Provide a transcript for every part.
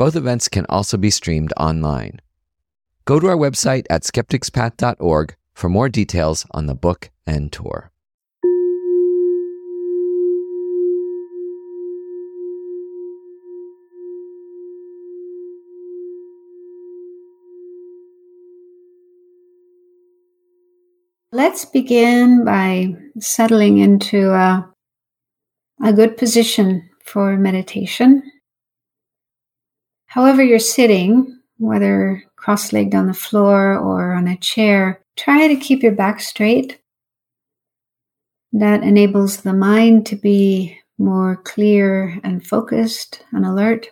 Both events can also be streamed online. Go to our website at skepticspath.org for more details on the book and tour. Let's begin by settling into a, a good position for meditation. However, you're sitting, whether cross legged on the floor or on a chair, try to keep your back straight. That enables the mind to be more clear and focused and alert.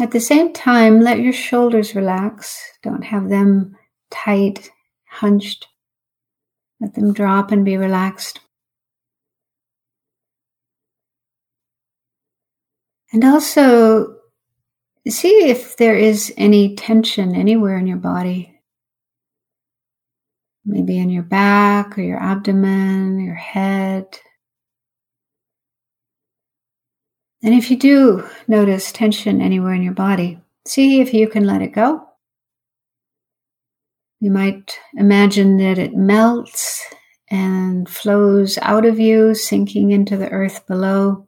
At the same time, let your shoulders relax. Don't have them tight, hunched. Let them drop and be relaxed. And also see if there is any tension anywhere in your body. Maybe in your back or your abdomen, your head, And if you do notice tension anywhere in your body, see if you can let it go. You might imagine that it melts and flows out of you, sinking into the earth below.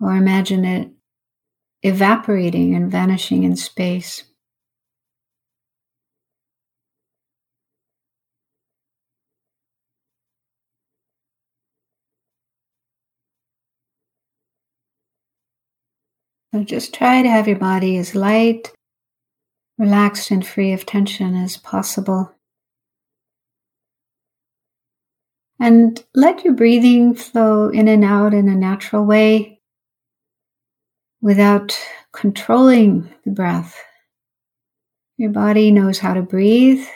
Or imagine it evaporating and vanishing in space. So just try to have your body as light, relaxed, and free of tension as possible. And let your breathing flow in and out in a natural way without controlling the breath. Your body knows how to breathe.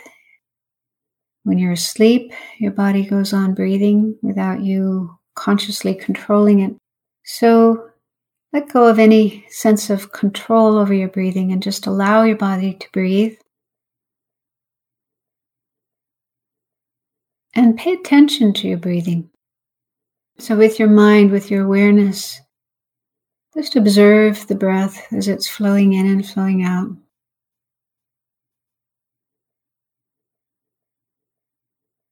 When you're asleep, your body goes on breathing without you consciously controlling it. So let go of any sense of control over your breathing and just allow your body to breathe. And pay attention to your breathing. So, with your mind, with your awareness, just observe the breath as it's flowing in and flowing out.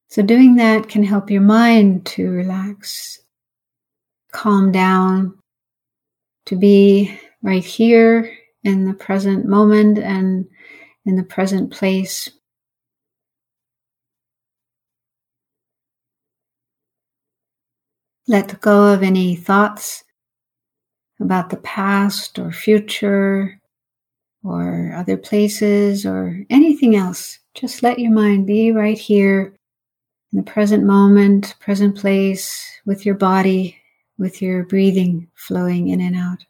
So, doing that can help your mind to relax, calm down, to be right here in the present moment and in the present place. Let go of any thoughts about the past or future or other places or anything else. Just let your mind be right here in the present moment, present place with your body with your breathing flowing in and out.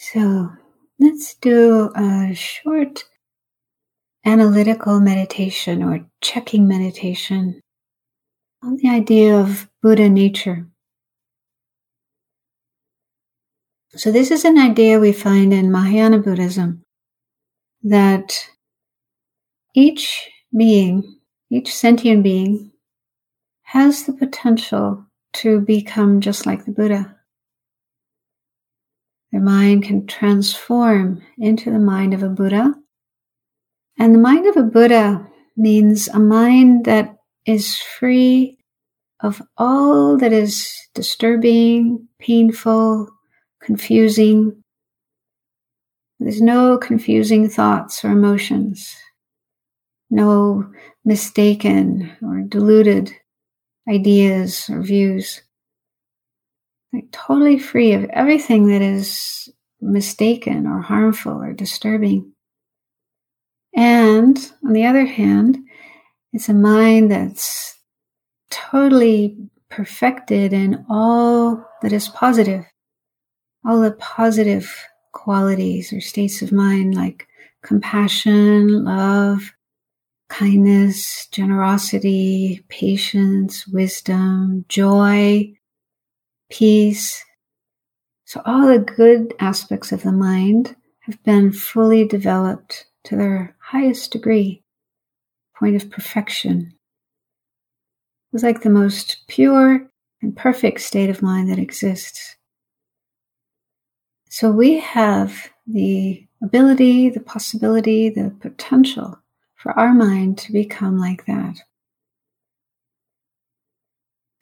So let's do a short analytical meditation or checking meditation on the idea of Buddha nature. So, this is an idea we find in Mahayana Buddhism that each being, each sentient being, has the potential to become just like the Buddha. Their mind can transform into the mind of a Buddha. And the mind of a Buddha means a mind that is free of all that is disturbing, painful, confusing. There's no confusing thoughts or emotions, no mistaken or deluded ideas or views like totally free of everything that is mistaken or harmful or disturbing. And on the other hand, it's a mind that's totally perfected in all that is positive, all the positive qualities or states of mind like compassion, love, kindness, generosity, patience, wisdom, joy, peace. So, all the good aspects of the mind have been fully developed to their highest degree, point of perfection. It's like the most pure and perfect state of mind that exists. So, we have the ability, the possibility, the potential for our mind to become like that.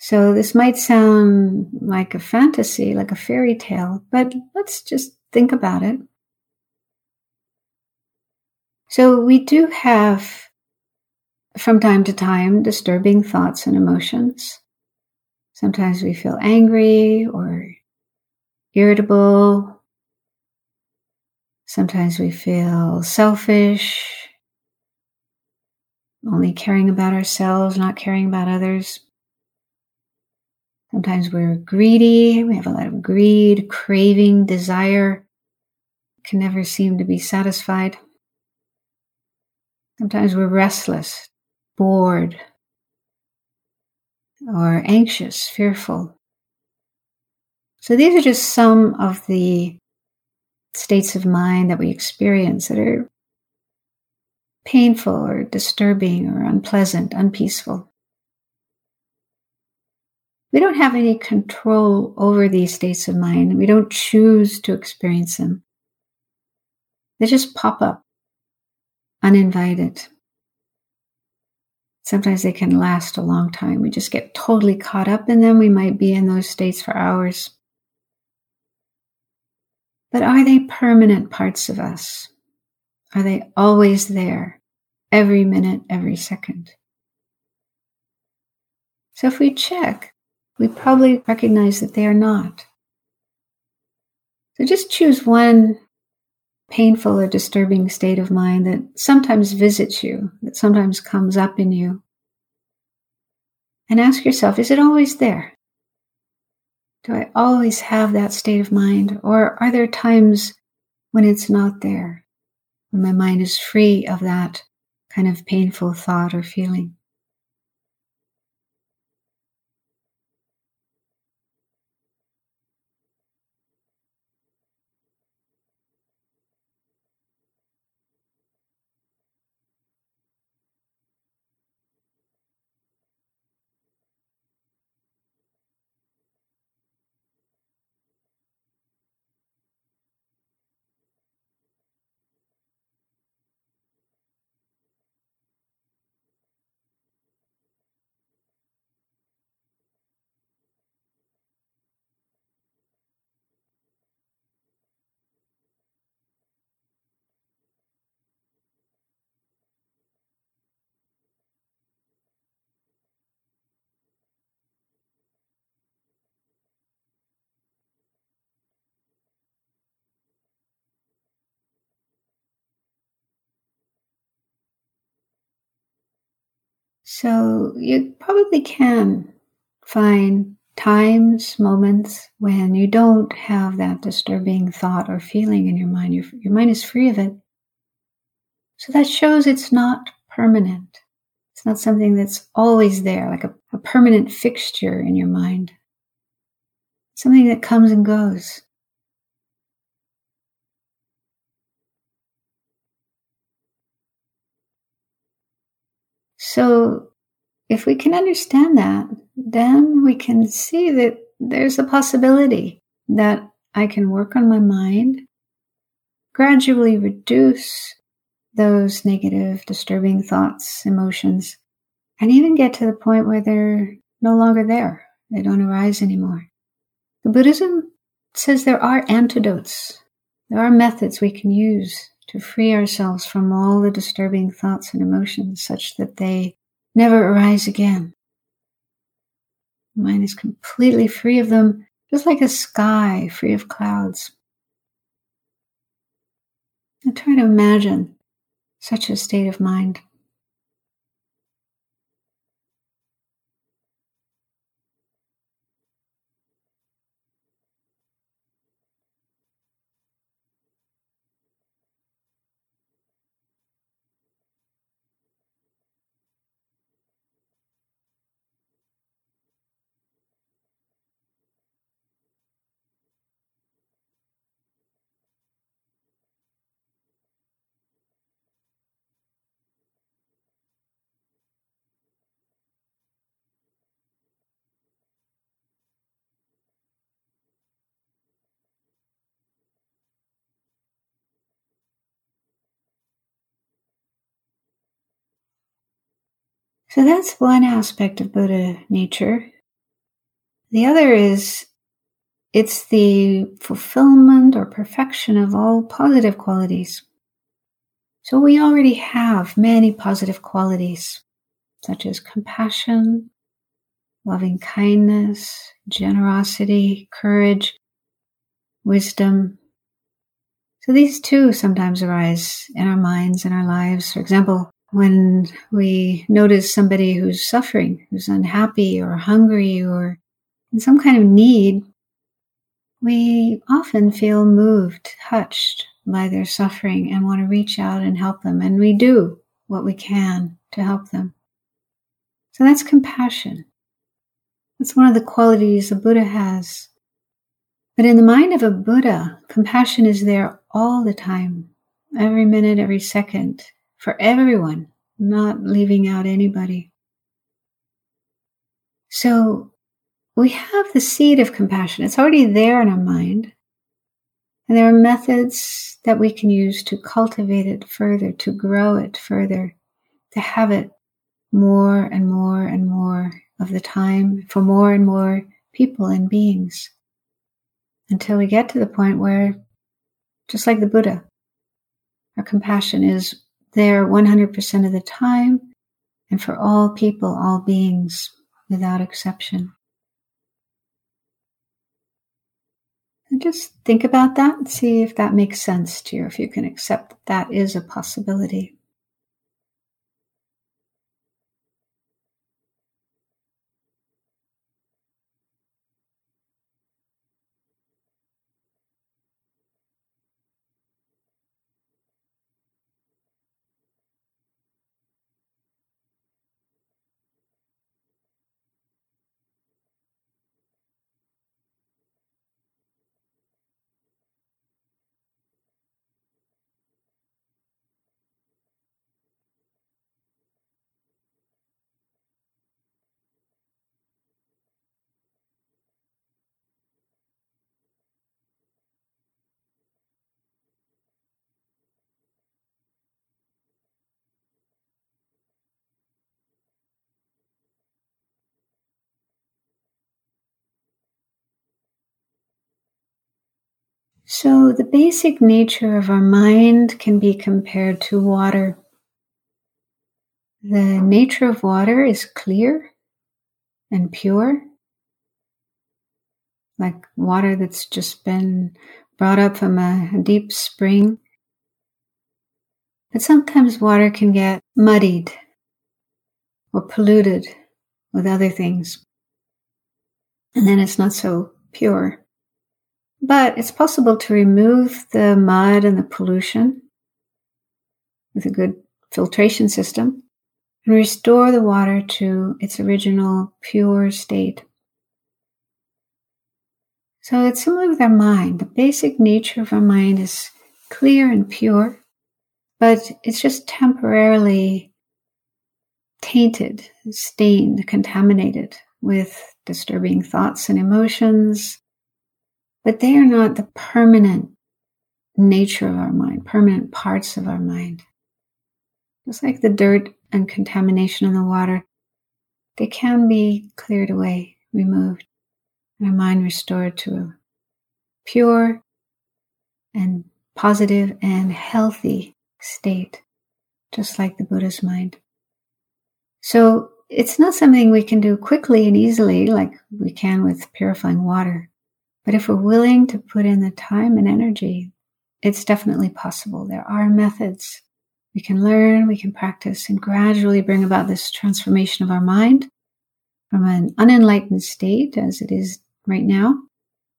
So this might sound like a fantasy, like a fairy tale, but let's just think about it. So we do have from time to time disturbing thoughts and emotions. Sometimes we feel angry or irritable. Sometimes we feel selfish, only caring about ourselves, not caring about others. Sometimes we're greedy. We have a lot of greed, craving, desire, can never seem to be satisfied. Sometimes we're restless, bored, or anxious, fearful. So these are just some of the states of mind that we experience that are painful or disturbing or unpleasant, unpeaceful. We don't have any control over these states of mind. We don't choose to experience them. They just pop up uninvited. Sometimes they can last a long time. We just get totally caught up in them. We might be in those states for hours. But are they permanent parts of us? Are they always there, every minute, every second? So if we check we probably recognize that they are not. So just choose one painful or disturbing state of mind that sometimes visits you, that sometimes comes up in you. And ask yourself, is it always there? Do I always have that state of mind? Or are there times when it's not there, when my mind is free of that kind of painful thought or feeling? So you probably can find times, moments when you don't have that disturbing thought or feeling in your mind. Your, your mind is free of it. So that shows it's not permanent. It's not something that's always there, like a, a permanent fixture in your mind. Something that comes and goes. So, if we can understand that, then we can see that there's a possibility that I can work on my mind, gradually reduce those negative, disturbing thoughts, emotions, and even get to the point where they're no longer there. They don't arise anymore. The Buddhism says there are antidotes. There are methods we can use to free ourselves from all the disturbing thoughts and emotions such that they never arise again. The mind is completely free of them, just like a sky free of clouds. I try to imagine such a state of mind. So that's one aspect of Buddha nature. The other is it's the fulfillment or perfection of all positive qualities. So we already have many positive qualities, such as compassion, loving kindness, generosity, courage, wisdom. So these too sometimes arise in our minds and our lives. For example, when we notice somebody who's suffering, who's unhappy or hungry or in some kind of need, we often feel moved, touched by their suffering and want to reach out and help them. And we do what we can to help them. So that's compassion. That's one of the qualities a Buddha has. But in the mind of a Buddha, compassion is there all the time, every minute, every second for everyone, not leaving out anybody. So we have the seed of compassion. It's already there in our mind. And there are methods that we can use to cultivate it further, to grow it further, to have it more and more and more of the time for more and more people and beings until we get to the point where, just like the Buddha, our compassion is there 100% of the time and for all people, all beings, without exception. And just think about that and see if that makes sense to you, if you can accept that, that is a possibility. So, the basic nature of our mind can be compared to water. The nature of water is clear and pure, like water that's just been brought up from a deep spring. But sometimes water can get muddied or polluted with other things. and then it's not so pure. But it's possible to remove the mud and the pollution with a good filtration system and restore the water to its original pure state. So it's similar with our mind. The basic nature of our mind is clear and pure, but it's just temporarily tainted, stained, contaminated with disturbing thoughts and emotions. But they are not the permanent nature of our mind, permanent parts of our mind. Just like the dirt and contamination in the water, they can be cleared away, removed and our mind restored to a pure and positive and healthy state, just like the Buddha's mind. So it's not something we can do quickly and easily like we can with purifying water. But if we're willing to put in the time and energy, it's definitely possible. There are methods. We can learn, we can practice, and gradually bring about this transformation of our mind from an unenlightened state, as it is right now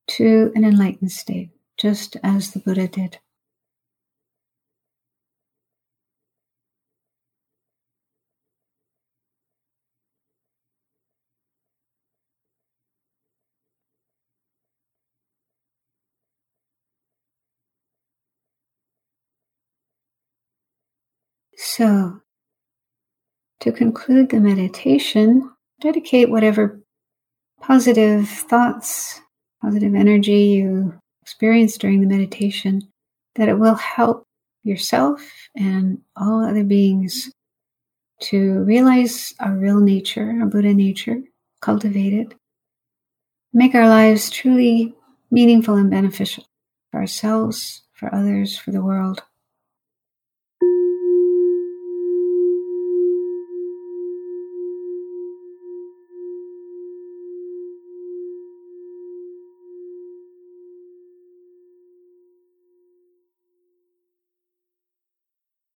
to an enlightened state, just as the Buddha did. So, to conclude the meditation, dedicate whatever positive thoughts, positive energy you experience during the meditation, that it will help yourself and all other beings to realize our real nature, our Buddha nature, cultivate it, make our lives truly meaningful and beneficial for ourselves, for others, for the world.